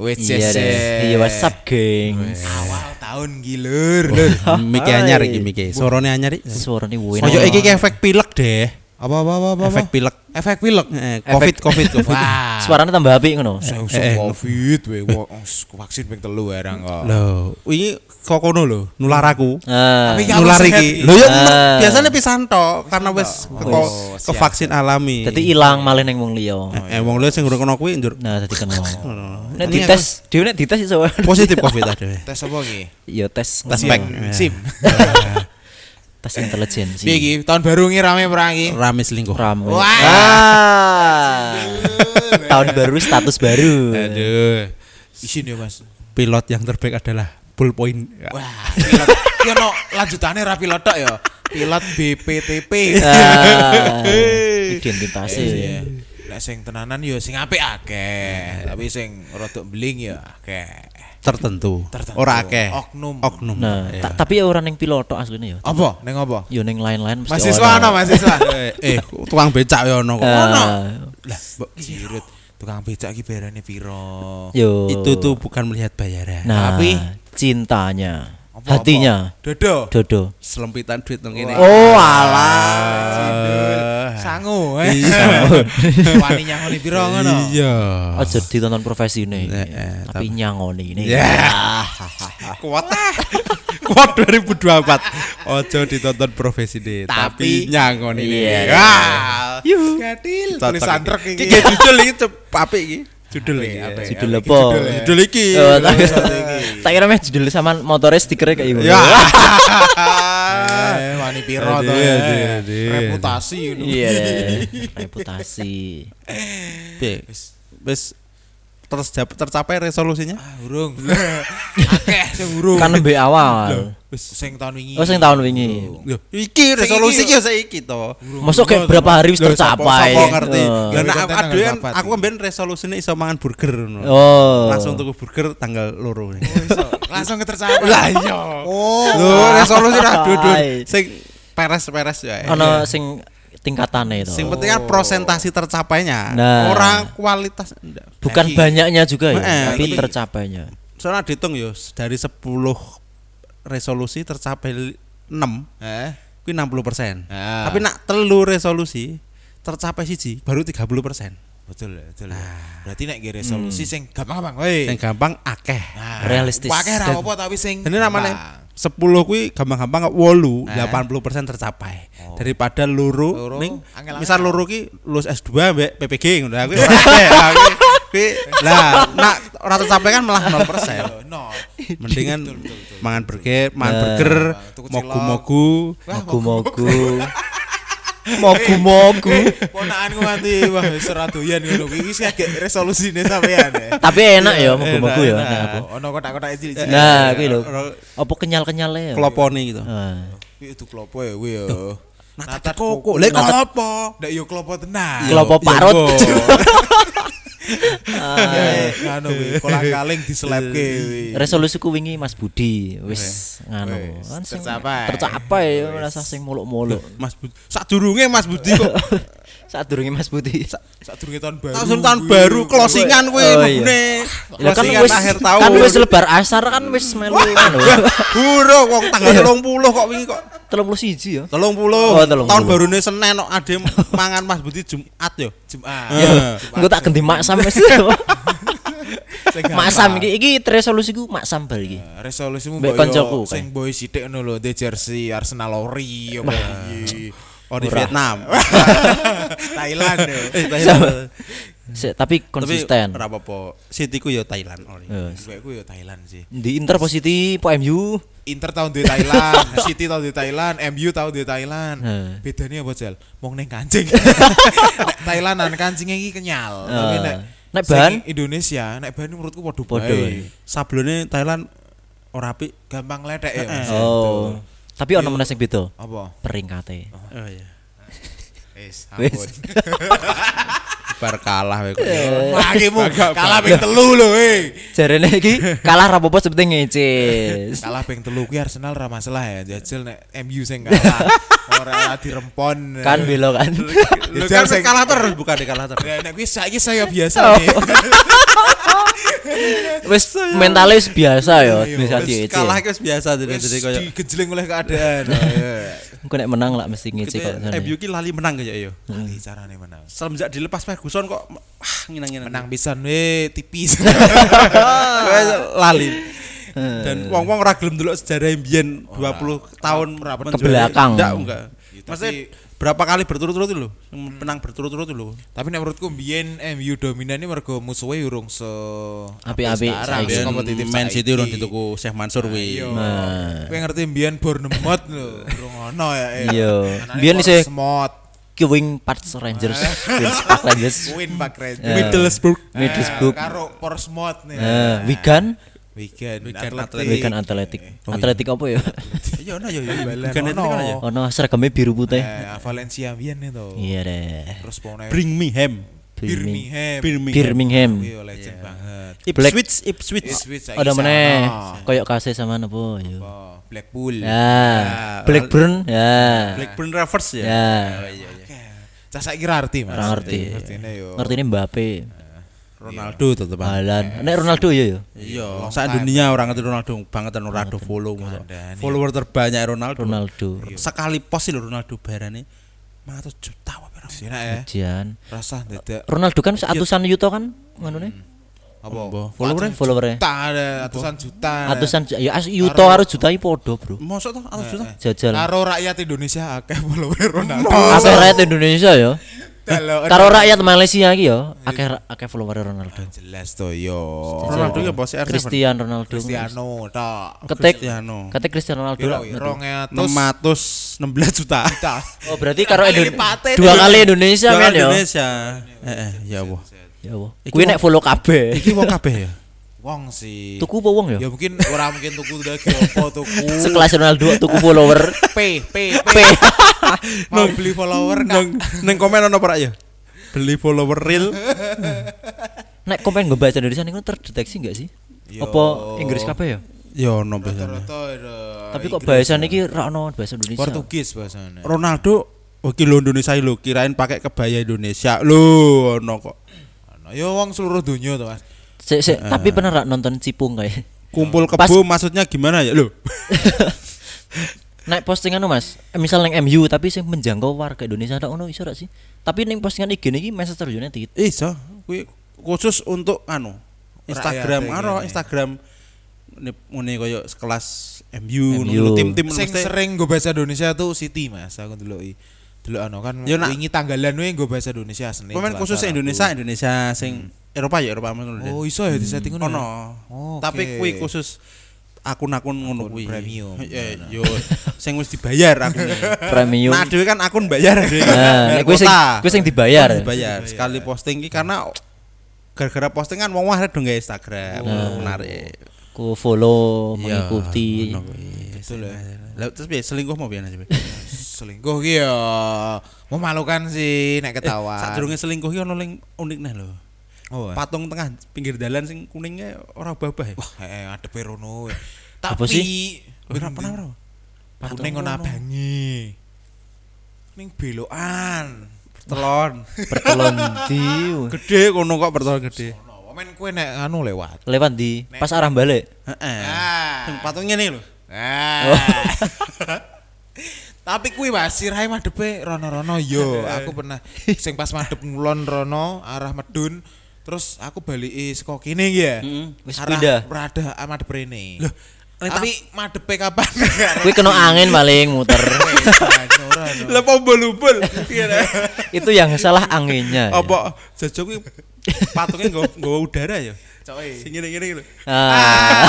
Wes Iya deh. Iya WhatsApp gengs. Awal tahun gilur. Miki anyar iki Miki. Sorone anyar iki. Suarane wena. Koyo iki efek pilek deh. Apa apa apa apa. Efek pilek. efek pilek. Eh, Covid Covid Covid. Wah. Suarane tambah apik ngono. Saya eh, usah eh. covid we vaksin ping telu barang kok. Loh, iki kok kono lho, nular aku. Ah. Tapi kamu nular iki. iki. Lho ya Ah. biasanya pisan tok karena wis ke, Oh, vaksin alami. Dadi ilang malih ning wong liya. eh wong liya sing urung kono kuwi njur Nah, dadi kena. Nek Ini dites, dhewe nek dites iso. positif Covid ada. Tes apa iki? Ya tes Tes pack. Sim. Tes intelijensi. Piye iki? Tahun baru ngi rame perang iki. Rame selingkuh. Ram. Wah. Ah. Tahun baru status baru. Aduh. Isin ya, Mas. Pilot yang terbaik adalah bullpoint. Wah, pilot. Ki ono lanjutane ra pilot tok ya. Pilot BPTP. Ah. Identitasnya. Iya. Nek sing tenanan ya sing apik akeh, tapi sing rodok bling ya akeh. Tertentu. Tertentu. Ora akeh. Oknum. Nah, Oknum. Iya. ta- tapi ya ora ning piloto asline ya. Apa? Ning apa? Yo ning lain-lain mesti Mahasiswa ana mahasiswa. eh, eh, tukang becak ya ono kok. Ah, Lah, mbok jirut. Tukang becak iki bayarane piro? Yo. Itu tuh bukan melihat bayaran. Nah, Tapi- cintanya, Apa, hatinya? Dodo. dodo. Selempitan duit nang kene. Oh, alah. Sangu. eh. Iya. Wani nyangoni piro ngono? Iya. Aja ditonton profesi ini, Eh, eh, tapi nyangoni ini. Ya. Kuat. Kuat 2024. Ojo ditonton profesi deh, tapi Tapi- nyangon ini. Iya. Wah. Cocok Tulisan truk Iki judul iki apik iki. Judul iki. Apik, apik. Judul Iki apa? judul ya. Judul iki. Oh, tak Tulisan kira- iki. tak kira meh judul sama motornya stikernya kayak gitu. Ya. Eh, wani piro to ya? aduh. Reputasi. Iya, reputasi. Wis terjap- tercapai resolusinya? Ah, urung. Akeh sing urung. Kan lebih awal. sing tahun wingi. Oh, sing tahun wingi. Loh, iki resolusi iki ya saiki to. Masuk kayak berapa hari wis tercapai. Sapa ngerti. Oh. Lah nek aku kan aku kan resolusine iso mangan burger ngono. Oh. Langsung tuku burger tanggal loro. Langsung ketercapai. Lah iya. Oh. Lho, resolusi ra dudun. Hai. Sing peres-peres ya. Ono sing tingkatannya itu. Sing penting kan presentasi tercapainya. Nah. Orang kualitas. Bukan Lagi. banyaknya juga ya, Eh, tapi tercapainya. Soalnya dihitung yo dari 10 resolusi tercapai 6 Eh. kuwi 60%. Ah. Tapi nak telu resolusi tercapai siji baru 30%. Betul, betul. Berarti nek nggih resolusi sing gampang-gampang wae. Yang gampang akeh. Nah, Realistis. Akeh ra apa tapi sing Ini namanya 10 kuwi gampang-gampang wolu Eh. 80% tercapai. Daripada luru, Loro, ning misal luru ki lulus S2 mbek PPG ngono aku. Aku kuwi lah nak ora tercapai kan malah 0%. No. Mendingan Betul, betul, betul. mangan burger, mangan Nah. burger, Tuku cilok. mogu-mogu. Mogu-mogu. Mogu-mogu. Ponakanku nganti wah wis ora doyan ngono kuwi wis agak resolusine sampean. eh. Tapi enak ya mogu-mogu ya. Enak, nek aku. Oh, Ono kotak-kotak cilik-cilik. Nah, kuwi lho. Apa kenyal-kenyalnya ya? Kloponi gitu. Ah. Kuwi itu klopo ya kuwi ya. Natat koko. Lek klopo. Ndak yo klopo tenan. Klopo Ya, parut. bo. Ya, ngono kuwi, kolang-kaling diselepke kuwi. Resolusiku wingi Mas Budi wis nganu kan tercapai. tercapai ya merasa sing muluk-muluk. Mas Budi. Sadurunge Mas Budi kok. Saat durunge Mas Budi. Sadurunge tahun baru. Langsung tahun kuwi. baru closingan kuwi Oh, iya. Ya kan wis akhir tahun. kan wis lebar asar kan wis melu ngono. Buro wong tanggal 30 kok wingi kok. 31 ya. 30. Oh, 30. Tahun barune Senin kok ade mangan Mas Budi Jumat yo. Jumat. Eh. Engko tak ganti maksam wis. Maksam iki iki resolusiku maksam bal iki. resolusimu Mbek mbok koncoku, yo sing boy sithik ngono lho, the jersey Arsenal ori apa. Oh di Ora. Vietnam. Thailand yo. Eh Thailand. Se- tapi konsisten. Tapi apa-apa. City ku yo Thailand ori. Yes. Mbekku yo Thailand sih. Di Inter positif, po MU. Inter tahun di Thailand, City tahun di Thailand, MU tahun di Thailand. Heh. Bedanya apa Jel? Mong neng kancing. Thailandan kancingnya iki kenyal. Tapi Eh. nek Nek sing bahan? Indonesia, nek bahan menurutku bae. Sablone Thailand ora apik. Gampang ledek ya. Eh, Mas. Oh. Tapi ono meneh sing beda. Apa? Peringkate. Oh iya. Wis, Wis. ampun. bar kalah we kok. Lagi mu kalah ping telu lho, eh. Jarene iki kalah ra apa-apa ngeces. Kalah ping telu kuwi Arsenal ra masalah ya, jajal nek MU sing kalah. Ora dirempon. Kan belo kan. Lu Jajal kan sing- kalah terus bukan di kalah terus. Nek nek kuwi saiki saya biasa nih. Wis mentale wis biasa ya, Iya, bisa diece. Kalah wis biasa jadi koyo digejleng oleh keadaan. Oh, iya. Engko nek menang lah mesti ngece kok. MU ki lali menang kayak yo. Lali carane menang. Semenjak dilepas Ferguson kok ah nginang-nginang. Menang pisan we tipis. Wes lali. Dan wong-wong ora gelem delok sejarah mbiyen 20 tahun Ke belakang. Enggak, enggak. Ya, Maksudnya tapi- berapa kali berturut-turut loh? Yang menang berturut-turut loh. Tapi nek menurutku mbiyen MU dominan ini mergo musuhe urung se Api-api sekarang, saiki. kompetitif Man City urung dituku Syekh Mansur kuwi. Iya. Nah. Kowe ngerti mbiyen Bournemouth lho, urung ono ya. eh. Iya. Mbiyen isih- Ki Wing Parks Rangers, Queens Park Rangers. Queen Park Rangers. Eh. Middlesbrough. Middlesbrough. Eh, karo Portsmouth nih. Eh, Wigan, Wigan, Wigan Athletic. Wigan Atletik. Oh, iya. Atletik apa ya? Iya, nah ya ya. Balan Bukan itu kan ya. ono. Ono seragamnya biru putih. Eh, Valencia mbiyen itu. Iya deh. Terus pokoknya Birmingham. Birmingham. Birmingham. Birmingham. Iya, legend banget. Black- Ipswich, Ipswich. Ada mana? sana. Koyok kasih sama nopo yo. Oh, Blackpool. Ya, Blackburn ya. Blackburn Rovers ya. Ya. Iya, iya. Cah saiki ra ngerti, Mas. Ora ngerti. Ngertine yo. Ngerti ini Mbappe, Ronaldo tetep. Halan. Nek Ronaldo ya yo. Iya, Long sak dunia orang ngerti Ronaldo banget dan Ronaldo follow. Follower terbanyak Ronaldo. Ronaldo. Sekali post lho Ronaldo barane 500 juta apa ya. Jian. Rasa dadak Ronaldo kan atusan yuto kan nganune. Apa? Followernya followernya. Juta ada atusan juta. Atusan ju- ya as- yuto harus jutai podo, Bro. Mosok toh 100 juta? Jajal. Karo rakyat Indonesia akeh follower Ronaldo. Akeh rakyat Indonesia ya. Kalau Karo rakyat Malaysia iki ya, akeh akeh follower Ronaldo. jelas to yo. Ronaldo ya bos CR7. Cristiano Ronaldo. Cristiano tok. Ketek Cristiano. ketek Cristiano Ronaldo. Piro? lah. Rong atus 616 juta. juta. Oh, berarti karo dua kali Indonesia men ya. Indonesia. Eh, eh, ya Allah. Ya Allah. Iki Kuwi nek wong- follow kabeh. Iki wong kabeh ya. Wong sih. Tuku apa wong ya? Ya mungkin ora mungkin tuku lagi opo tuku. Sekelas Ronaldo tuku follower. P P P. P. Mau beli follower Nang nang komen ono ora ya? Beli follower real. Nek komen gue bahasa Indonesia niku terdeteksi enggak sih? Yo. Apa Inggris kabeh ya? Ya ono biasanya. Tapi kok bahasa niki ra ono bahasa Indonesia. Portugis bahasanya. Ronaldo wakil Indonesia lo kirain pakai kebaya Indonesia lo ono kok Yo wong seluruh dunia tuh Mas. Sik, sik, tapi pernah ra nonton Cipung kayak. kumpul Pas- kebo maksudnya gimana ya lo Naik postingan Mas, misal neng MU tapi sing menjangkau warga Indonesia ada ono iso ra sih? Tapi neng postingan IG niki Manchester United. iso khusus untuk anu Instagram anu ini. Instagram ini ngene koyo sekelas MU, MU. tim-tim Sing sering gue bahasa Indonesia tuh City Mas. Aku dulu dulu anu kan Yo, nak- wingi tanggalan we gue bahasa Indonesia Senin. pemain khusus. Indonesia Indonesia sing Eropa ya Eropa ngono. Oh iso ya di setting ngono. ya? ono. Oh, Tapi oke. kuwi khusus akun-akun ngono Akun kuwi. premium. Ya yo sing wis dibayar akunnya. Premium. Nah, dhewe kan akun bayar dhewe. Nah, nek kuwi sing kuwi sing dibayar. dibayar. Sekali posting iki karena gara-gara postingan wong wah dong nggak Instagram. Menarik. Ku follow, Iya, mengikuti. Betul ya. Lah terus piye selingkuh mau piye aja? Selingkuh ki ya memalukan sih nek ketawa. Sadurunge selingkuh iki ono ling unik nih lho. Oh. Patung tengah pinggir dalan sing kuningnya ora babah ya. Wah, eh adepe rono. we. Apa Tapi sih? Ora pernah ora. kuning ngono abangi. Ning belokan. Telon. Pertelon di Gede kono kok pertolongan gede. Ono men kowe nek anu lewat. lewat di pas arah balik. Heeh. Ah. Patungnya nih lho. Ah. Tapi kuwi Mas sirahe madepe rono-rono yo. Aku pernah sing pas madep ngulon rono arah medun terus aku baliki saka kene iki ya. Wis Arah pindah. Rada madep rene. Loh, tapi madepe kapan? Kuwi kena angin paling muter. Lah pombol-umbol. Itu yang salah anginnya. ya. Apa jajo kuwi patungnya nggawa nggawa udara ya? Coy. Sing ngene-ngene lho. Ah.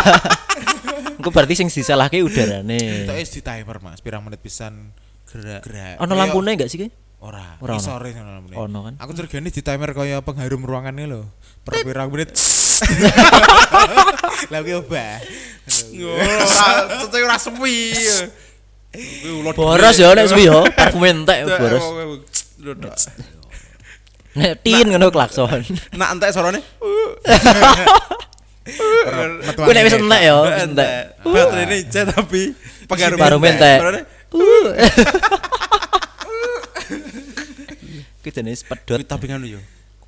Engko berarti sing disalahke udarane. Itu di timer Mas, pirang menit pisan gerak. Gerak. Ono lampune enggak sih ki? Ora, Ora ono. isore ono lampune. Ono kan. Aku curigane di timer kaya pengharum ruangan ini lho. Per pirang menit. Lah kuwi obah. Ora, tetep ora sepi. Boros ya nek suwi yo, parfum entek boros. Nek tin ngono klakson. Nak entek sorone. Kuwi nek wis angin entek ya, wis entek. Entek. Baterainya hijau tapi pengaruh Baru mentek. Sorone, Kuwi jenis pedot. Tapi kan yo.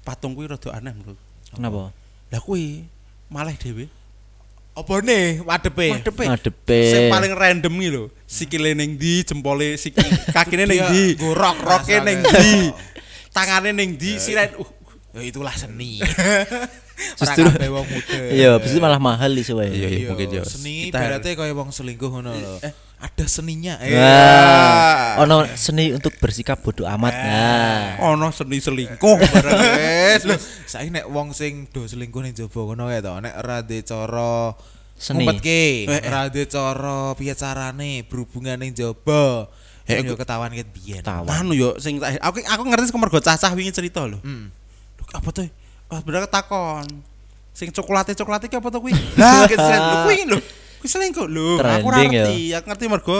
Patung kuwi rada aneh menurut. Kenapa? Lah kuwi malah dhewe. Apa nih wadepe? Madepe. Ngadepe. Sing paling random iki lho. Sikile ning ndi, jempole sikil kakine ning Dia ndi, ngurok roke rasanya. ning ndi, tangane ning ndi, siren uh Ya itulah seni. Justru- wong muda. Iya, bisa malah mahal iso wae. Iya, iya. mungkin ya. Seni Kita- ibaratnya kaya wong selingkuh ngono lho. Ada seninya. Eh. Wah, ono seni untuk bersikap bodoh amat. Nah, ono seni selingkuh bareng wis. Lho, saiki nek wong sing do selingkuh ning jaba ngono kae to, nek ora cara Seni. ngumpetke, Eh, eh. ora cara piye carane berhubungan ning jaba. Eh, Eh, yo ketahuan ket biyen. Tahu. Anu yo sing tak- aku aku ngerti sing mergo cacah wingi cerita lho. Hmm. Apa tuh? Pas bener takon. Sing coklate-coklate ki apa tuh kuwi? Lah lho kuwi lho. Kuwi selingkuh lho. Aku ora Trending ya. ngerti. Aku ngerti mergo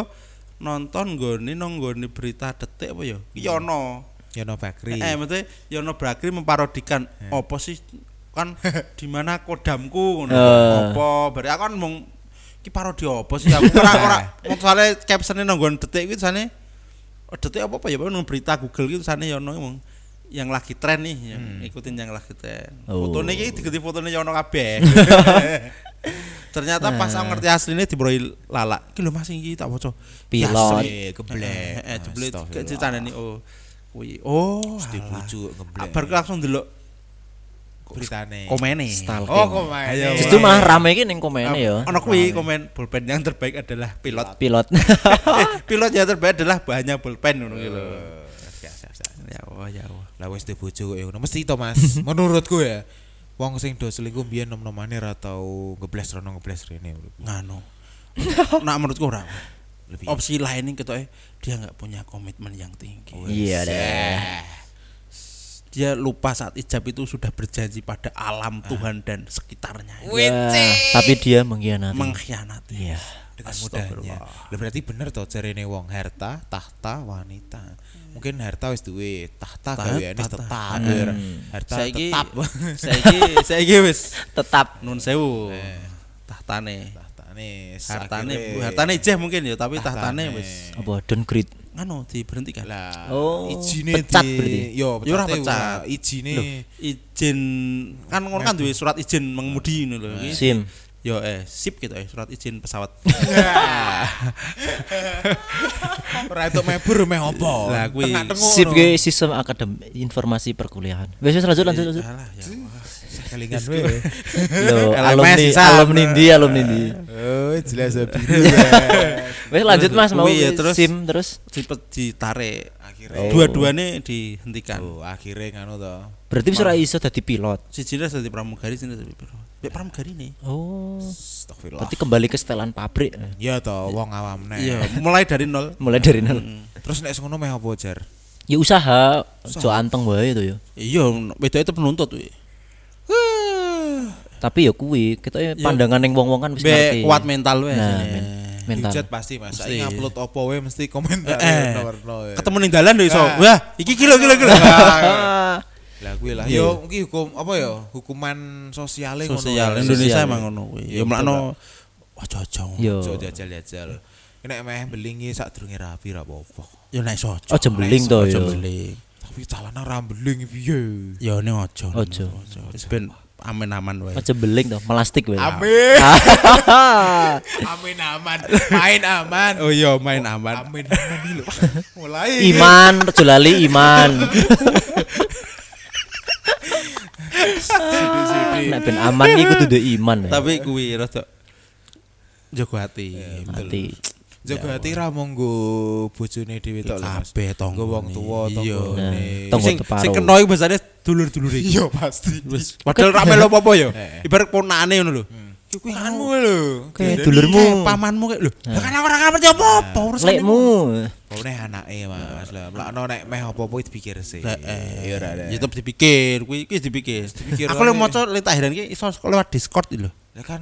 nonton nggone nang nggone berita detik apa ya? Ki ono. Yono Bakri. Eh, maksudnya Yono Bakri memparodikan apa sih kan di mana kodamku ngono. Eh. Apa aku kan mung ki parodi apa sih aku ora ora mau soalnya captionnya nang detik kuwi tulisane oh, detik apa apa ya nang berita Google gitu tulisane Yono mung yang lagi tren nih yang ikutin yang lagi tren. Oh. Fotone iki diganti fotone Yono kabeh. Ternyata pas aku ngerti aslinya dibroi lala. Iki lho Mas iki tak waca. Pilot. Eh, keblek. Eh, jebule Astagfirullah. ceritane oh kuwi. Oh, Mesti alah. bujuk ngeblek. Bar langsung delok beritane. komene. Stalking. Oh, komen. Ayo, Justru malah rame iki ning komene ya. Ono kuwi komen pulpen yang terbaik adalah pilot. Pilot. pilot yang terbaik adalah bahannya pulpen ngono gitu. Ya Allah, ya Allah. Lah wis duwe bojo kok ya ngono. Mesti to, Mas. Menurutku ya. Wong sing do selingkuh biyen nom-nomane ra tau ngebles rono ngebles rene. Nganu. Nah menurutku ora. Lebih Opsi lain ini kita dia nggak punya komitmen yang tinggi. Iya deh. Dia lupa saat ijab itu sudah berjanji pada alam Tuhan dan sekitarnya. Wah, tapi dia mengkhianati. Mengkhianati. Iya. Dengan mudahnya. Lah berarti bener to jarene wong harta, tahta, wanita. Mungkin harta wis duwe, tahta Taht- gaweane tetap. Hmm. Harta Saiki tetap. saiki saiki wis Tetap nun sewu. Eh. Tahtane. Tahtane. Hartane hartane ijeh mungkin ya, tapi tahtane Tahtane. wis apa downgrade. nganu diberhentikan. Lah, Oh, ijine pecat di- berarti? Yo, Ya ora pecate pecat. ora, Ijine izin kan ngono kan duwe surat izin mengemudi ngono lho. Iki SIM. Yo eh sip gitu eh surat izin pesawat. ora entuk mebur meh opo. Lah, kuwi SIP ngono. ge sistem akadem informasi perkuliahan. Wes lanjut lanjut lanjut. Alah ya. Kelingan we. LMS alumni alumni ndi alumni ndi. Oh, jelas biru. Wes lanjut Mas mau ya, terus- SIM terus. Dipet ditarik. Akhirnya. Dua-duanya dihentikan. Oh, akhirnya nganu to. Berarti bisa ora iso dadi pilot. Siji dadi pramugari, siji dadi pilot. Mek pramugari nih. Oh. Astagfirullah. Berarti kembali ke setelan pabrik. Iya to, wong awam nek. Iya, mulai dari nol. Mulai dari nol. Terus nek ngono meh opo jar? Ya usaha, jo anteng wae itu ya. Iya, beda itu penuntut wi. Tapi ya kuwi, kita ya pandangan yang wong-wong kan wis Be ngerti. kuat mental weh. Nah, men- mental. Hujat pasti Mas. Mesti. Saiki upload opo wae mesti komentar Eh, ya. Ketemu ning dalan lho iso. Ah. Wah, iki kilo kilo kilo. Ah, Lah kuwi lah. Iya. Yo iki hukum apa ya? Hukuman sosiale ngono. Sosial. Indonesia emang ngono kuwi. Betul, mlakno ojo. Yo. Ojo jajal-jajal. Nek meh belingi sadurunge rapi ra apa-apa. Yo nek iso ojo. Oh jembeling to yo. beling. Tapi calana ra beling piye? Yo nek ojo. Ojo. Wis ben aman-aman wae. Aja beling to, melastik wae. Amin. Amin aman. Main aman. Oh iya main aman. Amin aman iki lho. Mulai. Iman, aja lali iman. Nek ben aman iki kudu duwe iman. ya. Tapi kuwi rada jago hati. Mati. Jaga hati ra mung nggo bojone dhewe tok. Kabeh tonggo. Nggo wong tuwa Iya. tanggane. Nah, tonggo Sing sing kena iku biasane dulur-dulur iki. Iya pasti. Padahal ra melu apa-apa ya. Eh. Ibarat ponakane ngono lho. Ki kuwi anu lho. Kayak dulurmu. Pamanmu kayak lho. Lah kan aku ora ngerti apa-apa urusan. Lekmu. Pokoknya anake Mas lah. Lakno nek meh apa-apa iki dipikir sih. Eh, Iya ora ada. Ya tetep dipikir, kuwi kuwi dipikir. Dipikir Aku lek maca letahiran iki iso lewat Discord lho. Lah kan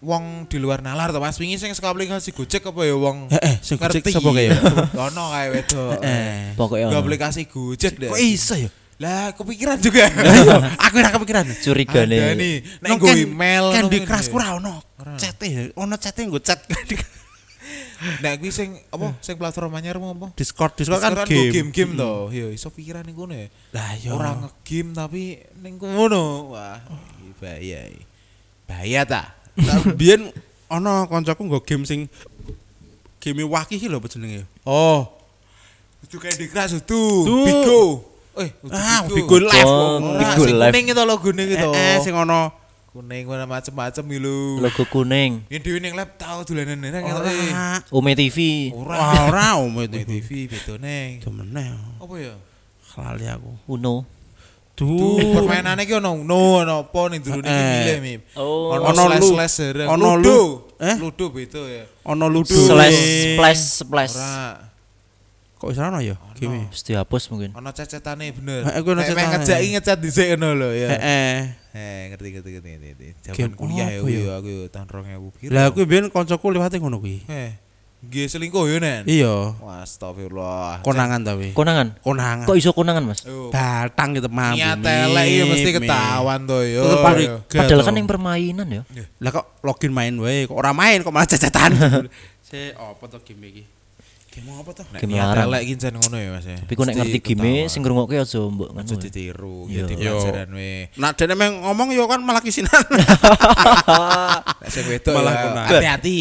wong di luar nalar to Mas wingi sing saka aplikasi Gojek apa ya wong Heeh, sing Gojek sapa kae ya? Ono kae wedok. Eh. Pokoknya Nggo ono. aplikasi Gojek deh. Kok iso ya? Lah, kepikiran juga. Aku ora kepikiran. Curiga Ada nih. nih. Nek nggo email Candy ngono Crush ku ora ono. Chat-e, ono chat-e nggo chat Candy Crush. Nek kuwi sing apa sing platform anyar mau apa? Discord, Discord kan Sekarang game. game-game to. Ya iso pikiran ning ya. Lah ya. Ora nge-game tapi ning kono. Wah, bahaya. Bahaya ta? Biyen ono koncoku nggo game sing game waki lho apa jenenge? Oh. Itu kayak di keras itu. Tuh. Bigo. Eh, Ah, Bigo Live. Oh, Bigo sing Live. kuning itu logone gitu. Eh, eh, sing ono kuning mana macem-macem iki lho. Logo kuning. Yang dhewe ning lab tau dolanan nang ora. Ome TV. Ora. Ora om Di itu. TV beto neng. Temennya Apa ya? lali aku. Uno. Tuh, Duh, permainannya ki ono no ono apa ning durune iki Eh. milih Mim. Oh. Ono Ono lu- slash ono Ludo. lu- eh? Ludo beto ya. ono ludo. Slash splash splash. Ora. Kok iso ono ya? Game. Mesti hapus mungkin. Ono cecetane bener. Eh, aku ono cecetane. ngejaki ngecat dhisik ngono lho ya. Heeh. Eh, ngerti ngerti ngerti ngerti. Zaman Game kuliah ya kuwi ya? aku ya tahun 2000 piro. Lah aku biyen koncoku liwate ngono kuwi. eh nggih selingkuh ya nen. Iya, astagfirullah. konangan tapi. Konangan. Konangan. Kok iso konangan, Mas? Yo, batang gitu mampu. Niat elek iya mesti ketahuan to yo. Padahal kan yang permainan ya. Lah kok login main wae, kok ora main kok malah cecetan. Se apa to game iki? Game apa to? Nek Game niat larang. elek ki jan ngono ya Mas ya. Tapi kok nek ngerti game sing ngrungokke aja mbok ngono. aja ditiru ya di Yo. pelajaran we. Nah, dene meng ngomong yo kan malah kisinan. Nek sing wedok Malah ya, hati-hati.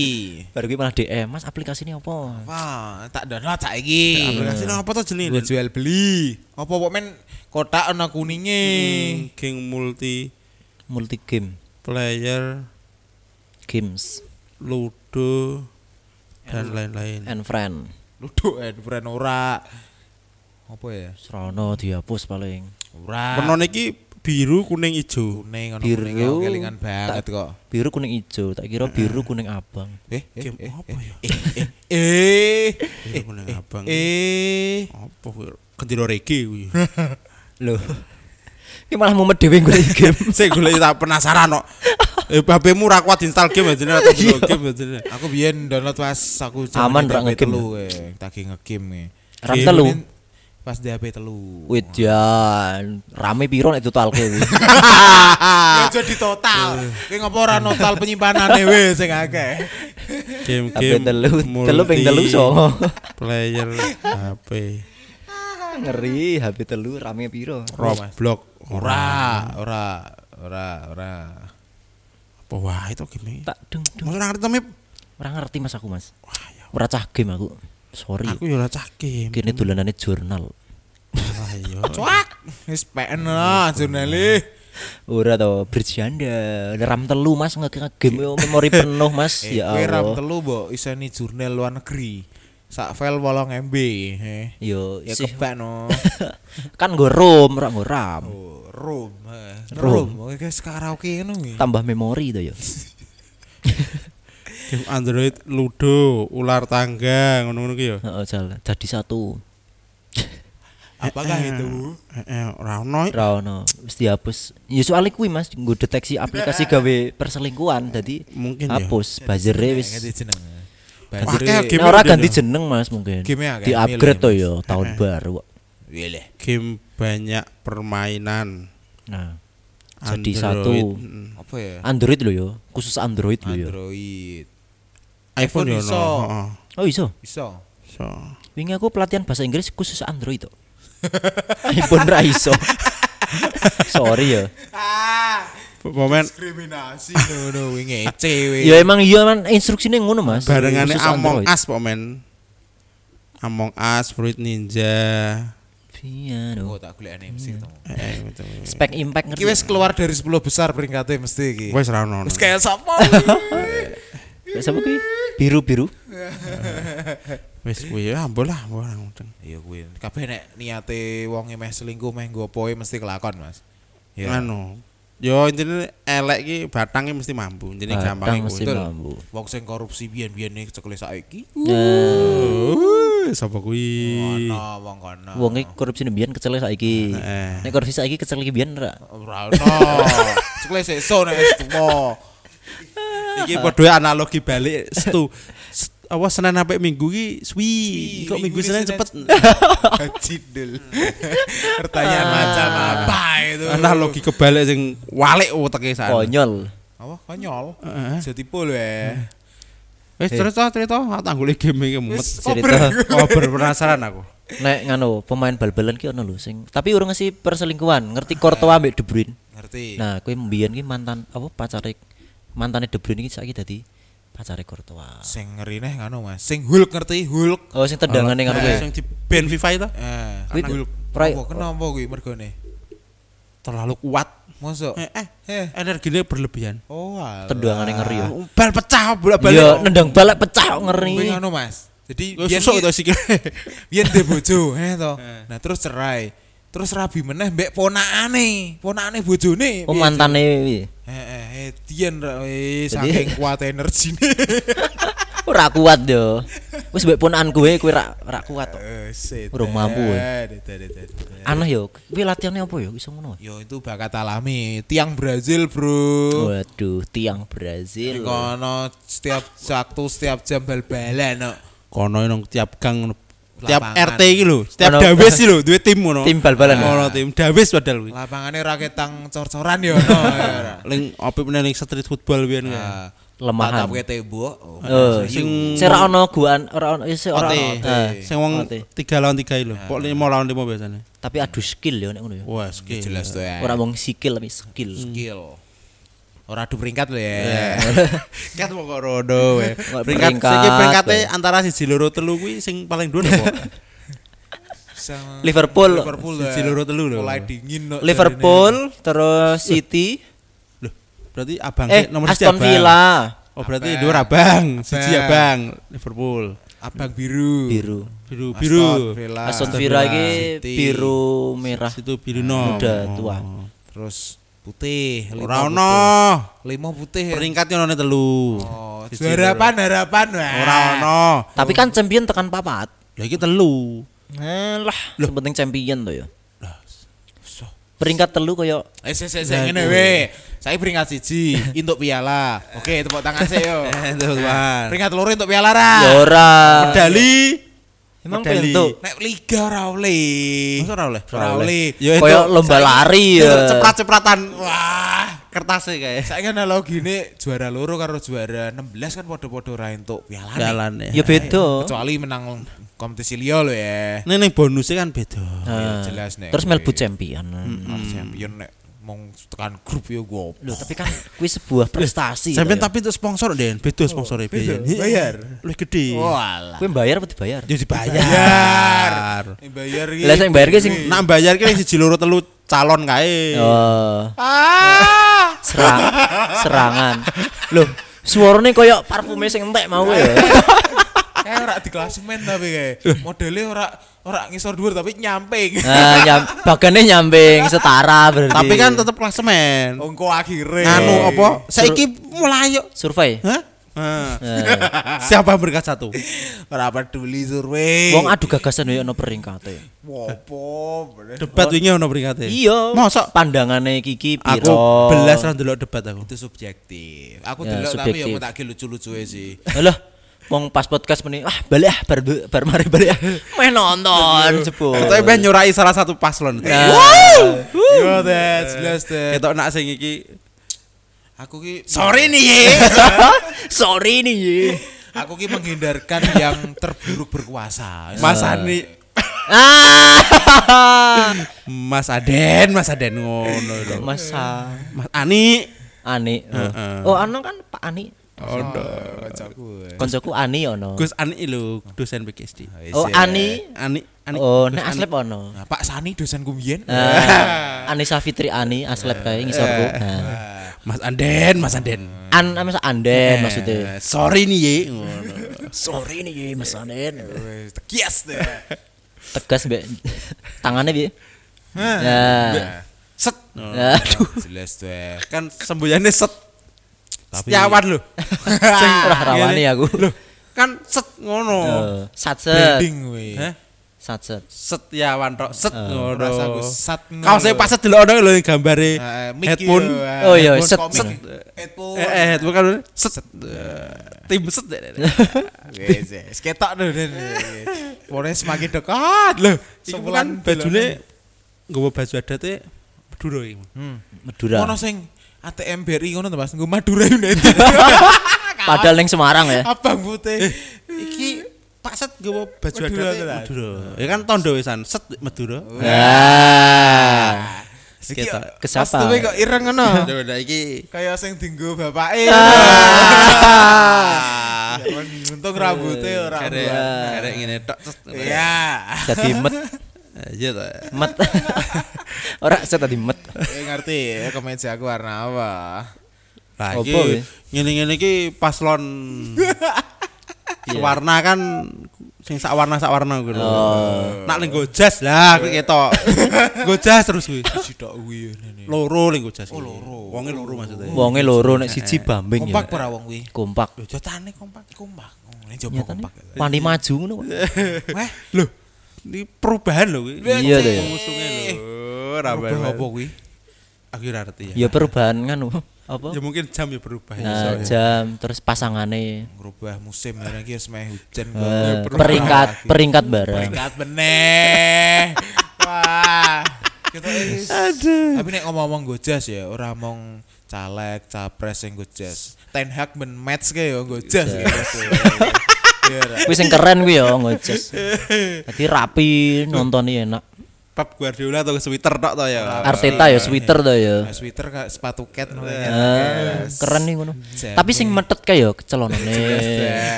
Baru ki malah DM, Mas aplikasi ini apa? Wah, tak download saiki. Aplikasi apa to jenenge? Buat jual beli. Apa kok men kotak ana kuninge. Hmm, Game multi Multi game player, games ludo dan lain-lain. and friend. Ludo eh brand ora. Apa ya? Serono dihapus paling. Ora. Warna iki biru, kuning, ijo. kuning ana Biru. kuning ya, kelingan banget kok. Biru kuning ijo, tak kira biru kuning abang. Eh, eh, Game eh, apa eh, ya? Eh, eh, Biru, kuning, abang. eh. Apa kuwi? Kendiro reggae kuwi. Loh. Ini malah mumet dhewe gue game. Saya gue tak penasaran kok. Eh HP-mu ra kuat install game aja atau download game aja. Aku biyen download pas aku Aman, ra nge-game telu eh, tagi nge-game. eh. Ram telu? Pas di HP telu. Wih jan, rame piro nek total kuwi. Ya jadi total. Ki ngopo ora total penyimpanane wis sing akeh. Game-game telu, telu ping telu songo. Player HP Ngeri, HP telu rame piro? Roblox Ora, ora, ora, ora. Apa wah itu game Tak dung dung. Masa ora ngerti Mip? Ora ngerti Mas aku, Mas. Ora cah game aku. Sorry. Aku ya ora cah game. Kene dolanane jurnal. Wah iya. Cuak. Wis PN lah jurnale. Ora to, bercanda. RAM telu Mas nge-game yo memori penuh Mas. Eh, Ya kowe ram Allah. telu mbok iseni jurnal luar negeri. Sak file 8 MB. eh. Yo Ya sih. kebak no. kan nggo ROM, ora nggo RAM. Oh, room. eh. Room. Room. Oke, guys karaoke ngono. Tambah memori to yo. Game Android Ludo, ular tangga ngono-ngono ki. Heeh, jalan. Jadi satu. Apakah Eh, itu? Eh, eh, ora ono. Ra ono, wis dihapus. Ya soalnya kuwi Mas, nggo deteksi aplikasi gawe perselingkuhan dadi Mungkin ya. hapus buzzere wis. Wah, Nah, ora ganti dong. jeneng Mas mungkin. Game-nya Di upgrade to yo tahun baru kok. Wileh. Game banyak permainan. Nah, jadi Android. satu Mm. Apa ya? Android lo yo, khusus Android lo yo. Android. iPhone ya iso. Oh iso. Bisa. Iso. Wingi aku pelatihan bahasa Inggris khusus Android to. iPhone ra iso. Sorry ya. Momen diskriminasi ngono kuwi ngece we. Ya emang iya man instruksinya ngono Mas. barengane Among. Us momen. Among Us, Fruit Ninja. Iya Oh, tak golekane mesti ketemu. Eh, eh. Spek Impact ngerti. wis keluar dari 10 besar peringkatnya mesti iki. Wes ra ono. Wis kayak sapa? Kayak Siapa kuwi? Biru-biru. Wes kuwi ya ambo lah, ambo lah. ngundang. Iya kuwi. Kabeh nek niate wong meh selingkuh meh nggo poe mesti kelakon, Mas. Ya. Anu. Yo intine elek ki batangnya mesti mampu. Intine Batang gampang mesti mampu. Wong sing korupsi biyen-biyen cekele saiki. Nah, Uh, sapa kuwi? Ono wong kono. wong iki korupsi mbiyen kecele saiki. Nek korupsi saiki kecele biyen ra. ora ono. Cekele sesuk nek wis tuwa. Iki padha analogi balik stu. Apa Senin sampai Minggu ki suwi. Kok Minggu Senin Senin cepet. Jidul. Pertanyaan macam apa itu? Analogi kebalik sing walik uteke sak. Konyol. Apa? Konyol. Heeh. Jadi pol ya. Wis cerita cerita aku tangguli game iki mumet. Wis, Cerita. Oh, penasaran aku. Nek nganu pemain bal-balan ki ono lho sing tapi urung ngasih perselingkuhan, ngerti Courtois ambek De Bruyne. Ngerti. Nah, kowe mbiyen ki mantan apa pacare mantane De Bruyne iki saiki dadi pacare Courtois. Sing ngeri neh ngono Mas. Sing Hulk ngerti Hulk. Oh, sing tendangane ngono kuwi. Sing di band FIFA itu Eh, Kuwi Hulk. Apa kenapa kuwi mergone? terlalu kuat. Mosok. Eh, eh, Eh. energinya berlebihan. Oh. Tendangane ngeri ya. Bal pecah bola-balik. Iya, nendang balak pecah kok Kuwi ngeri. ngono Mas. Jadi Wis biyen susuk to sikil. biyen de bojo, eh to. Nah, terus cerai. Terus rabi meneh mbek ponakane. Ponakane bojone. Oh, mantane iki. Cuk? Eh, eh, eh, Dian ra saking kuat energine. Ora kuat yo. Wis mbek ponakan kowe kowe ra ra kuat to. Eh. Urung mampu, Eh. Aneh yo. Kuwi latihannya apa yo iso ngono? Yo itu bakat alami. Tiang Brazil, Bro. Waduh, tiang Brazil. Kono setiap waktu setiap jam bal-balan no. Kono nang tiap gang tiap. RT iki lho, setiap Ono- Dawes iki lho, duwe tim ngono. Tim bal-balan. Ono tim Dawes padahal kuwi. Lapangane raketang cor-coran yo no. ya, Ling opo meneh ning street football biyen kuwi. Nah, Lemahan. tatap ke tembok. Oh, Eh, Sing- sing ra ono guan, ora ono sing ora ono. Nah, Sing wong Ote. 3 lawan 3 lho. Pok 5 lawan 5 biasanya. Tapi adu skill yo nek ngono yo. Wah, skill. jelas tuh ya. Ora wong skill tapi skill. skill. Ora adu peringkat Iya. ya. Kat kok rodo we. Peringkat sing peringkate antara siji loro telu kuwi sing paling dhuwur apa? Liverpool. Liverpool Siji, ya. loro, telu lho. Mulai dingin no, Liverpool, terus City, Loh, berarti abang eh nomor siji Aston abang. Villa, Oh, berarti Abang. dhuwur abang, siji Abang. Liverpool. Abang biru. biru. Biru Aston biru. Villa. Aston Villa iki biru merah. Situ biru no. Udah tua. Terus putih. lima Ora putih. ono. Lima putih. ya. Peringkatnya ono telu. Oh, harapan harapan. Ora ono. Tapi kan champion tekan papat. Lah iki telu. Eh lah, penting champion to ya. Peringkat telu koyo Eh, saya saya saya ngene we. Saya peringkat siji untuk piala. Oke, tepuk tangan saya yo. Peringkat loro untuk piala ra. ya ora. Medali. Emang pintu. Nek liga ora oleh. Masa ora oleh? Ora oleh. Ya Koyo lomba lari ya. Ceprat-cepratan. Wah, kertasnya kayak. Saya kan analogine juara loro karo juara 16 kan podo-podo ra entuk piala. Jalan Ya ya. beda. Kecuali menang kompetisi liya lo ya. Ini nih bonusnya kan beda. Nah, jelas nek. Terus melbu champion. Nah, champion nek mong tekan grup yo gopo. Loh, tapi kan kuwi sebuah prestasi. Sampai to ya. tapi itu sponsor deh, beda sponsornya beda. biyen. Bayar. Lebih gede. Walah. Kuwi bayar apa dibayar? Ya dibayar. Bayar. Bayar iki. Lah sing bayar ki sing Nak bayar ki siji loro telu calon kae. oh, Ah. serang serangan. Loh, suarane koyo parfume sing entek mau ya. Kayak ora di klasemen tapi kayak modelnya ora ora ngisor dhuwur tapi nyamping. Nah, nyam, bagane nyamping setara berarti. Tapi kan tetep klasemen. Ongko akhirnya. Nganu apa? Saiki mulai yuk. survei. Hah? Hah. Nah, Siapa yang berkat satu? ora peduli survei. wong adu gagasan yo ono peringkate. Wopo. Debat wingi ono peringkate. Iya. Mosok Pandangane Kiki aku piro? belas ra ndelok debat aku. Itu subjektif. Aku Ya, delok tapi subjektif. ya mau tak lucu-lucu sih. Alah, wong pas podcast meni, ah balik ah bar bar mari balik ah. Main nonton jebul. Tapi ben nyurai salah satu paslon. Nah, Yo that jelas deh. Ketok nak sing iki Aku ki Sorry nih ye. sorry nih. Ye. aku ki menghindarkan yang terburuk berkuasa. Mas Ani, Ah. Mas Aden, Mas Aden ngono. Masa Mas Ani. Ani. Oh, anu kan Pak Ani. Ono. Koncoku Ani ono. Gus Ani lho, dosen PKSD. Oh, Ani. Ani, Ani. Oh, nek Ani. aslep ono. Nah, Pak Sani dosenku mbiyen. Ah, Anissa Fitri Ani aslep kae ngisorku. Nah. Mas Anden, Mas Anden. An masa anden maksudnya. Eh, Sorry nih ye. Ngono. Sorry nih ye, Mas Anden. Kias deh. Tegas mbek tangannya bi. Ya. Set. Aduh. Jelas deh. Kan semboyannya set. Tapi- Setiawan lho. Sing Ora rawani aku. Loh, kan set ngono. Eh, Satset. Branding we. Hah? Satset. Setiawan tok set ngono. Sat Kau saya lho. pas delok ono lho yang gambare headphone. Oh iya, headphone set. Set. Headphone. Eh, headphone kan set. Tim set. Wes, wes. Ketok lho. Pokoknya semakin dekat lho. Iku kan bajune nggawa baju adate Madura iki. Hmm. Madura. Ono sing ATM BRI ngono to Mas, nggo Madura United. Padahal ning Semarang ya. Abang putih. Iki Pak Set nggawa baju tenan. Madura. Ya kan tondo wisan set Madura. Nah. Iki Ketok. Kesapa? Mas tuwe kok ireng ngono. Udah iki Kayak sing dinggo bapake. Ah. Untung rambutnya ora Karek karek ngene tok. Iya. Jadi met Eh, Iya ta. met. Ora set tadi met. Eh, ngerti ya kemeja aku warna apa? Lah Apa, iki ngene-ngene iki paslon warna kan sing sak warna sak warna kuwi lho. Nak ning gojas lah kuwi ketok. gojas terus kuwi. Sitok kuwi ngene. Loro ning gojas. Oh loro. Wonge loro maksudnya. Wonge loro nek siji bambing ya. Kompak ora wong kuwi? Kompak. Yo jotane kompak, kompak. Oh, ini coba Nyatane kompak. Wani maju ngono. kok. Weh, Loh, ini perubahan loh kuwi. Iya deh. Pengusungnya lho. Ora Rubah apa kuwi? Aku ora ngerti Ya ya. perubahan kan apa? Ya mungkin jam ya berubah ya. Nah, soalnya. jam terus pasangane Ngerubah musim ya iki wis meh hujan Berubah peringkat lagi. peringkat barang. peringkat meneh. Wah. Kita ini- Tapi nek ngomong-ngomong gojas ya, ora mong caleg, capres sing gojas. Ten Hag men match ke ya gojas gitu. Iya. Kuwi sing keren kuwi ya ngojes. Dadi rapi nontoni enak. Pep Guardiola atau Twitter tok to ya. Arteta ya sweater to ya. Nah, sweater kayak sepatu cat ngono Ah, ya. keren nih ngono. Tapi sing metet kae ya kecelonane.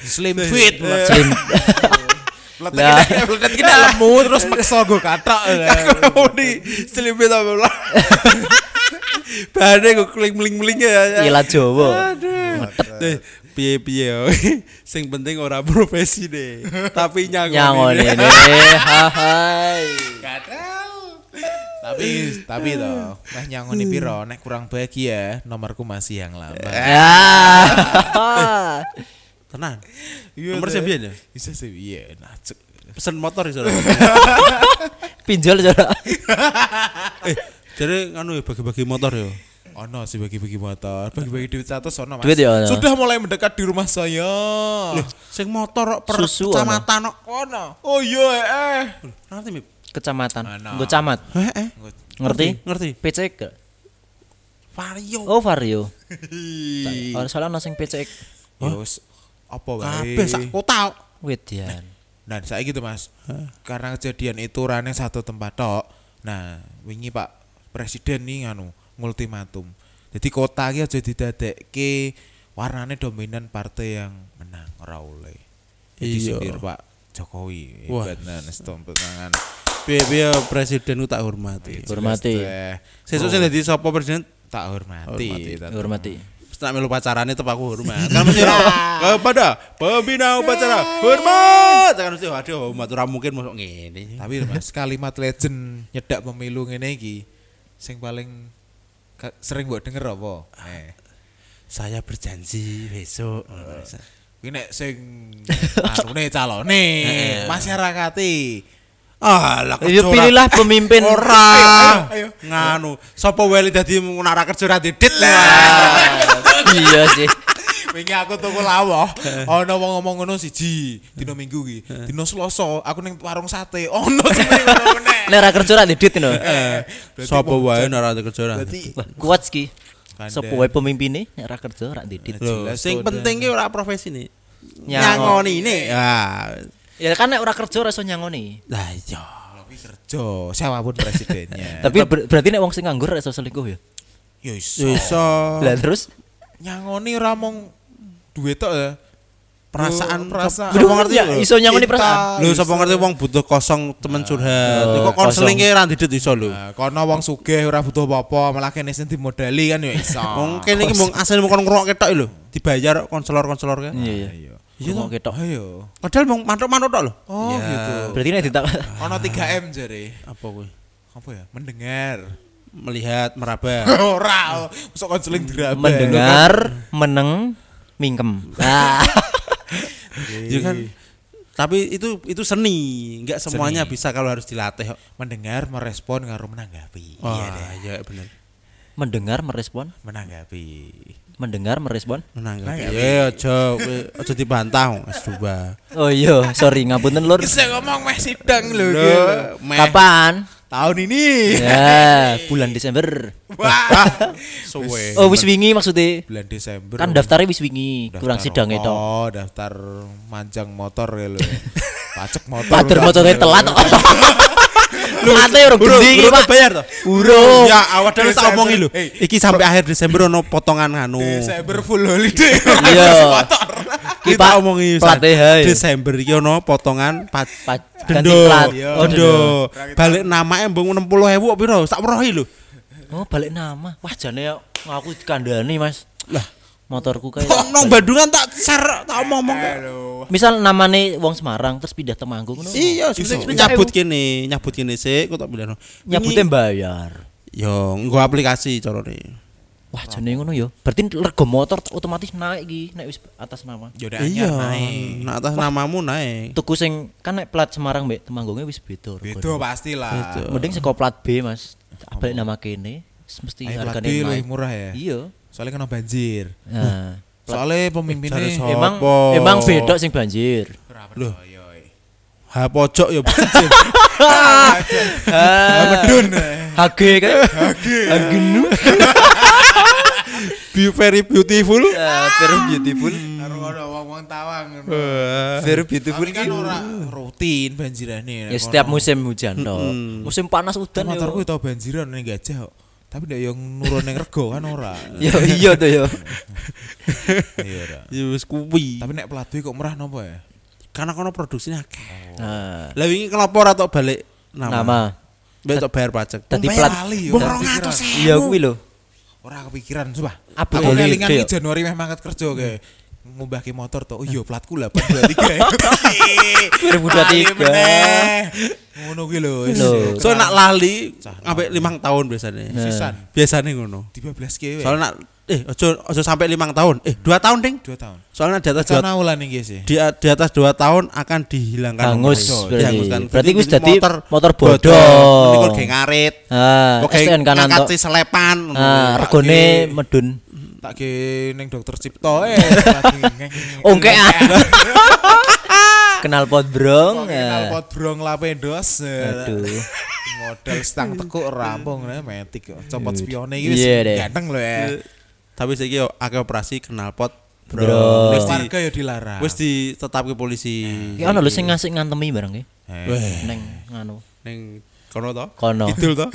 Slim fit. Slim. Letek kita, lemu terus maksa gue katak. Aku di selipit apa lah. Bahane kok kling-kling ya. Ila Jawa. Eh, piye-piye yo. Sing penting ora profesi deh. Tapi nyangoni. Nyangon ini. Hai. Tapi tapi toh, meh nyangoni piro nek kurang bahagia nomorku masih yang lama. Ya. Tenan. Iya, Nomor sepian ya? Bisa sih iya nacuk. Pesen motor iso. Pinjol jora. eh, jadi nganu ya bagi-bagi motor ya. Ono sih bagi-bagi motor, bagi-bagi duit satu ono mas. Duit ya ono. Sudah mulai mendekat di rumah saya. Loh, sing motor kok per Susu kecamatan kok. ono. Oh iya eh. Ngerti Mip? Kecamatan. Nggo camat. Eh, eh. Ngerti? Ngerti. PCX. gak? Vario. Oh, Vario. Ora salah ono sing PCX. Ya wis apa wae. Kabeh sak kota. Wedian. Nah, saya gitu mas, karena kejadian itu rane satu tempat tok. Nah, wingi Pak Presiden nih nganu ngultimatum. Jadi kota iki aja didadekke warnane dominan partai yang menang ora oleh. Jadi Iya. Pak Jokowi. Wah. Hebat tepuk tangan. Piye-piye presiden ku tak hormati. Hormati. Sesuk sing dadi sapa presiden tak hormati. Hormati. Setelah melu pacarane tetep aku hormat. Kan mesti ora kepada pembina upacara hormat. Kan mesti waduh hormat ora mungkin mosok ngene. Tapi Mas, kalimat legend nyedak pemilu ngene iki sing paling sering buat denger apa? Eh. Saya berjanji besok. Kuwi nek sing anune calone masyarakate. Ah, lah Ya pilihlah pemimpin. ora. Nganu, sapa wae dadi nara kerja ora didit lah. Iya sih. Wingi aku tuku lawah, ana wong ngomong ngono siji, dina Minggu ki. Dina Selasa aku ning warung sate, ono sing ngono meneh. Nek ra kerja ra didit no. Berarti Sapa wae nara kerja ora. Kuat. Kandel. Sopo wae pemimpine nek ra kerja ra didit. Lho, jelas sing penting ki ora profesi nih. Nyangon. Nyangoni ini. Ah, Ya kan nek ora kerja ra iso nyangoni. lah iya. kerja, siapa pun presidennya. Tapi ber- berarti nek wong sing nganggur iso selingkuh ya. yo iso. Iso Lah terus Nyangoni ora mong duwe tok ya. perasaan perasaan. sapa ngerti Ya, iso nyangoni perasaan. Lho sapa ngerti wong butuh kosong temen curhat. Oh, Kok konseling ki ra didit iso lho. Nah, kono wong sugih ora butuh apa-apa, malah kene sing dimodali kan ya iso. Wong kene iki mung asal mung kon ngrungok ketok lho. Dibayar konselor-konselor. Iya iya. Iya. Iya kok ketok. Ayo. Padahal mung mantuk-mantuk tok lho. Oh Iya. gitu. Berarti nek ditak Ono 3M jare. Apa kuwi? Apa ya? Mendengar. Melihat, meraba. Ora, masuk konseling diraba. mendengar, meneng, mingkem. Nah, Iya kan Tapi itu itu seni, nggak semuanya Seni. bisa kalau harus dilatih kok. mendengar merespon karo menanggapi Wah, iya deh iya bener. Mendengar merespon, menanggapi mendengar merespon. Menanggapi. Ya aja aja dibantah coba. Oh iya, sorry ngapunten lur. bisa ngomong meh sidang lho meh. Kapan? Tahun ini Ya, bulan Desember. wah Suwe. Oh, wis wingi maksudnya. bulan Desember Kan daftarnya wis wingi, kurang sidang itu. oh daftar manjang motor ya lho pajak motor Pader motornya telat. Lu ate urung Bro, gendi iki, Pak. bayar toh? Urung. Ya, awak dhewe tak omongi lho. Iki sampai akhir Desember ono potongan anu. Desember full holiday Iya. motor Kita Pak, omongi. Desember iki ono potongan pat Pa- ganti dendo. plat. Iya. Oh, Dendo. dendo. Balik namanya mbung 60.000 kok piro? Sak werohi lho. Oh, balik nama. Wah, jane ngaku dikandani, Mas. Lah, Motorku kayak kok nang Bandungan tak share tak omong-omong. Misal namane wong Semarang terus pindah Temanggung ngono. Iya, nyabut kene, nyabut kene sik kok tak bilang. nyabutnya bayar. Yo, nggo aplikasi carane. Wah, jane ngono yo. Berarti rego motor otomatis naik iki nek wis atas nama. Yaudah Iya, anyar naik nak atas namamu naik. Tuku sing kan nek plat Semarang mbek Temanggungnya wis beda. Beda pastilah. Mending saka plat B, Mas. Balik nama kene mesti hargane B naik. lebih murah ya Iya. Soalnya kena banjir Nah, soalnya pemimpinnya emang emang beda sing banjir. Loh. Ha pojok ya banjir. Medun HG kan? HG. Hagenu. Be very beautiful. Very beautiful. Karo ada wong-wong tawang Very beautiful kan ora rutin banjirane Ya setiap musim hujan toh. Musim panas udan yo. motorku tau banjiran ning gajah kok. Tapi ndak yang nurun ning rego kan ora. Yo iya tuh yo. Iya ora. Ya wis kuwi. Tapi nek plat B kok murah nopo ya? Karena kono produksinya akeh. Nah, Lah wingi kenapa ora tok balik nama? nama. Mbek tok bayar pajak. Tadi plat lali yo. Bung ora 200 kepikiran. sih. Iya kuwi lho. Ora kepikiran sumpah. Apa kelingan iki Januari meh mangkat kerja ke ngubah ke motor tuh. Oh iya platku 823. 2023. Ngono kuwi lho. So nak lali sampai limang tahun biasanya. sisan Biasanya ngono. 13 ke. Soalnya nak eh ojo ojo sampai limang tahun. Eh dua tahun ding. 2 tahun. Soalnya di atas dua, ulan iki sih. di, di atas dua tahun akan dihilangkan Hangus nomor. berarti. Dihanguskan. Berarti wis jadi dadi motor bodong. Niku kayak ngarit. Ah, Oke, STNK nanto. ngangkat selepan. Ah, regone medun. Tak ke ning dokter Cipto eh. Ongke ah. Kenal pot brong. Kenal ah. pot brong lapendos. Aduh. Modal stang tekuk rampung nah metik kok. Copot spione deh. ganteng lho ya. Tapi saya kira akeh operasi knalpot Bro. bro. Wis di Warga ya dilarang. wis ditetapke polisi. Ki ono lho sing ngasih ngantemi barang ki. Eh, Neng nganu. ning kono to? Kono. Kidul to?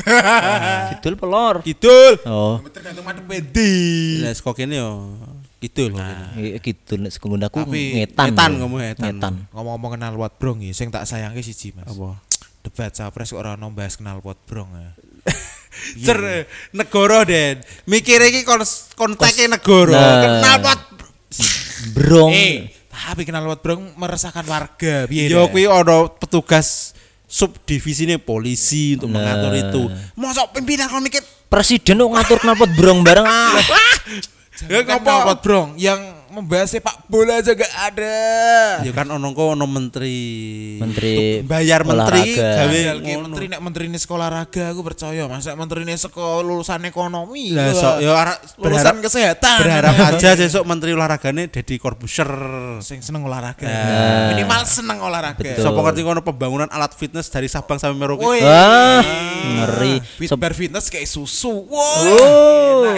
Kidul pelor. Kidul. Oh. tergantung madep pedi. Lah kok kene yo kidul i- Kidul nek sekundaku Tapi ngetan. ngetan kamu, ngetan. Ngetan. Ngomong-ngomong kenal pot brong iki sing tak sayangke siji Mas. Apa? Debat capres kok ora ono bahas kenal pot brong ya. Cer negara Den. Mikir iki kon konteke negara. Nah. Knalpot. Brong. Eh, tapi kenal pot brong meresahkan warga piye? Yo dah? kuwi ono petugas subdivisine polisi untuk Nah. mengatur itu. Mosok pimpinan kon mikir Presiden kok ngatur knalpot brong bareng ah. Ya kenal pot brong yang membahas sepak bola aja gak ada. ya kan ono kok ono menteri. Menteri Untuk bayar menteri gawe menteri nek menteri ini sekolah raga aku percaya masa menteri ini sekolah lulusan ekonomi Lah sok yo arek lulusan berharap kesehatan berharap aja sesuk menteri olahragane Deddy Corbuzier. sing seneng olahraga Nah. minimal seneng olahraga Betul. Sopo ngerti kono pembangunan alat fitness dari Sabang sampai Merauke. Wah, ngeri. Fit bar fitness kayak susu. Wow. Oh. Enak,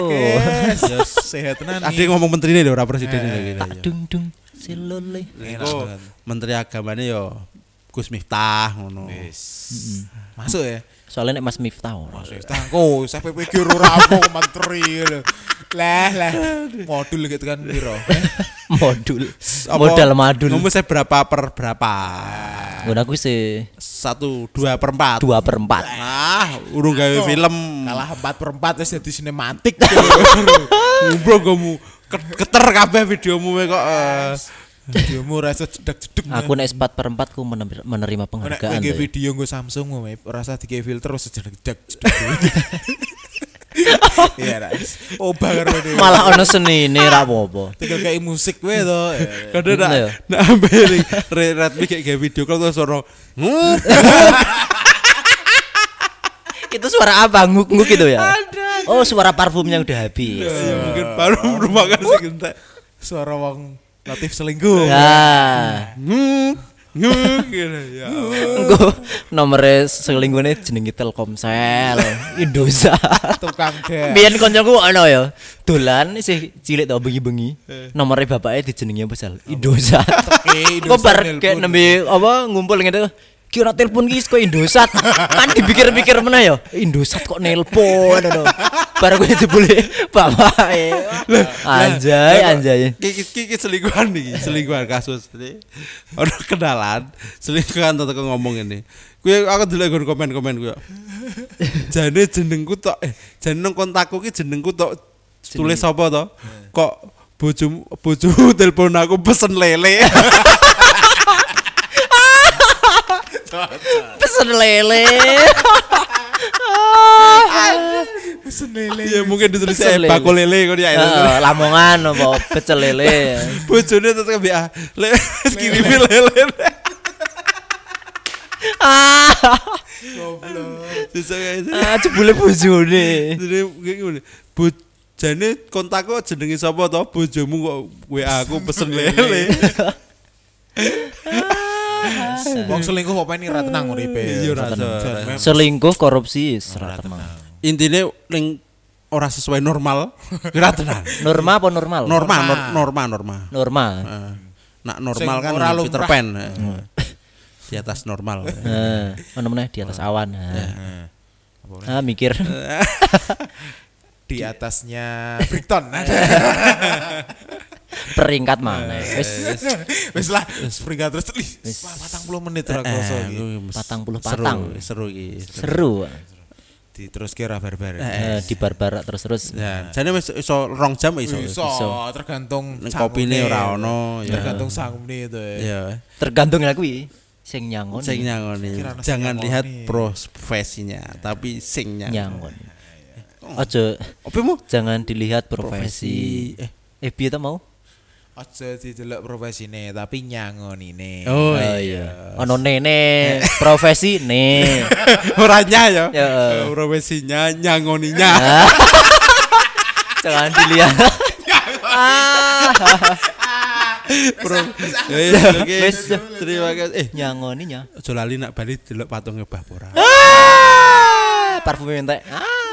guys. Sehat tenan. Ada yang ngomong menteri ini ora presiden ini gitu. dung dung silole. Iku menteri agamanya yo Gus Miftah ngono. Wis. Masuk ya. Soalnya nek Mas Miftah ora. Wis tangko, sampai pikir ora apa menteri lho. Lah lah. Modul gitu kan piro? modul. Apa- Modal madul. Ngomong saya berapa per berapa? Ngono aku sih Satu dua per empat. dua per empat. Ah, urung gawe film. Kalah 4 per 4 wis jadi sinematik. Bro kamu keter kabeh videomu kok. eh. Videomu rasa cedak-cedek. Aku nek sepat per empat ku mener- menerima Nek penghargaan. nge tuh. video gue Samsung gue rasa tiga filter terus sejedak-jedak. Iya, Ras. Obah karo dhewe. Malah ono senine ra apa-apa. tinggal kayak musik wae to. Kadang nak Iya. nak ambil Red Red kayak kayak video kalau tuh suara ngup Itu suara apa? Nguk-nguk itu ya? Oh, suara parfumnya udah habis. mungkin baru merupakan sing entek. Suara wong Latif selingkuh. Ya. Ngup gitu ya. Engko nomere selingkuhne jenenge Telkomsel, Indosat. Tukang gas. Biyen koncoku ono ya, dolan isih cilik to bengi-bengi. Nomere bapaknya dijenengi apa sal? Indosat. Oke, Kok bar kayak nembe apa ngumpul gitu. Kira telepon ki kok Indosat. kan dipikir-pikir mana ya? Indosat kok nelpon ngono. Bar gue jebule bapake. Anjay, anjay. Kiki kiki selingkuhan nih, selingkuhan kasus ini. Ono kenalan, selingkuhan tetep ngomong ini. Gue aku dulu gue komen-komen gue. Jane jenengku tok eh jeneng kontakku ki jenengku tok tulis apa to? Kok bojomu bojomu telepon aku pesen lele. Pesen lele. Senele. Ya mungkin ditulis Pesen eh lele. bakul lele kok ya. Lamongan apa pecel lele. Bojone tetep BA. Le kirimi lele. Ah, Bisa kayak gitu. ah, jebule bojone. Jadi gini. Bojane kontakku jenenge sapa to? Bojomu kok WA aku pesen lele. Wong selingkuh kok pengen ra tenang uripe. Iya, ra Selingkuh korupsi serat tenang. Intine ning ora sesuai normal, kira tenang. Norma apa normal? Norma, nor- norma, norma. Norma. Eh, Nak normal kan Peter lumrah. Pan. eh. Di atas normal. Eh, mana mana di atas awan. Ah, mikir. di atasnya Brighton ada. Peringkat mana? Wis Wis lah, peringkat terus wah, 40 menit ra kroso Eh, iki. Patang puluh seru, patang. Seru iki. seru. Di terus kira barbar. Eh, di barbar terus terus. Ya, jane wis iso rong jam iso. Iso, tergantung kopine ora ono, ya. Tergantung sangune itu ya. Iya. Tergantung aku sing nyangon. Sing sing Jangan lihat profesinya, tapi sing nyangon. Ojo Opimu? jangan dilihat profesi. Profesi. Eh, Eh. piye ta mau? Aja didelok profesine tapi nyangonine. Oh, Oh iya. Ono nene profesi ne. Orangnya ya. Ya. Profesinya nyangoninya. Ah. Jangan dilihat. Ah, oke. Wis. Terima kasih. Eh, nyangoninya. aja lali nak bali delok patungnya Mbah Pora. Ah, parfum entek. Ah.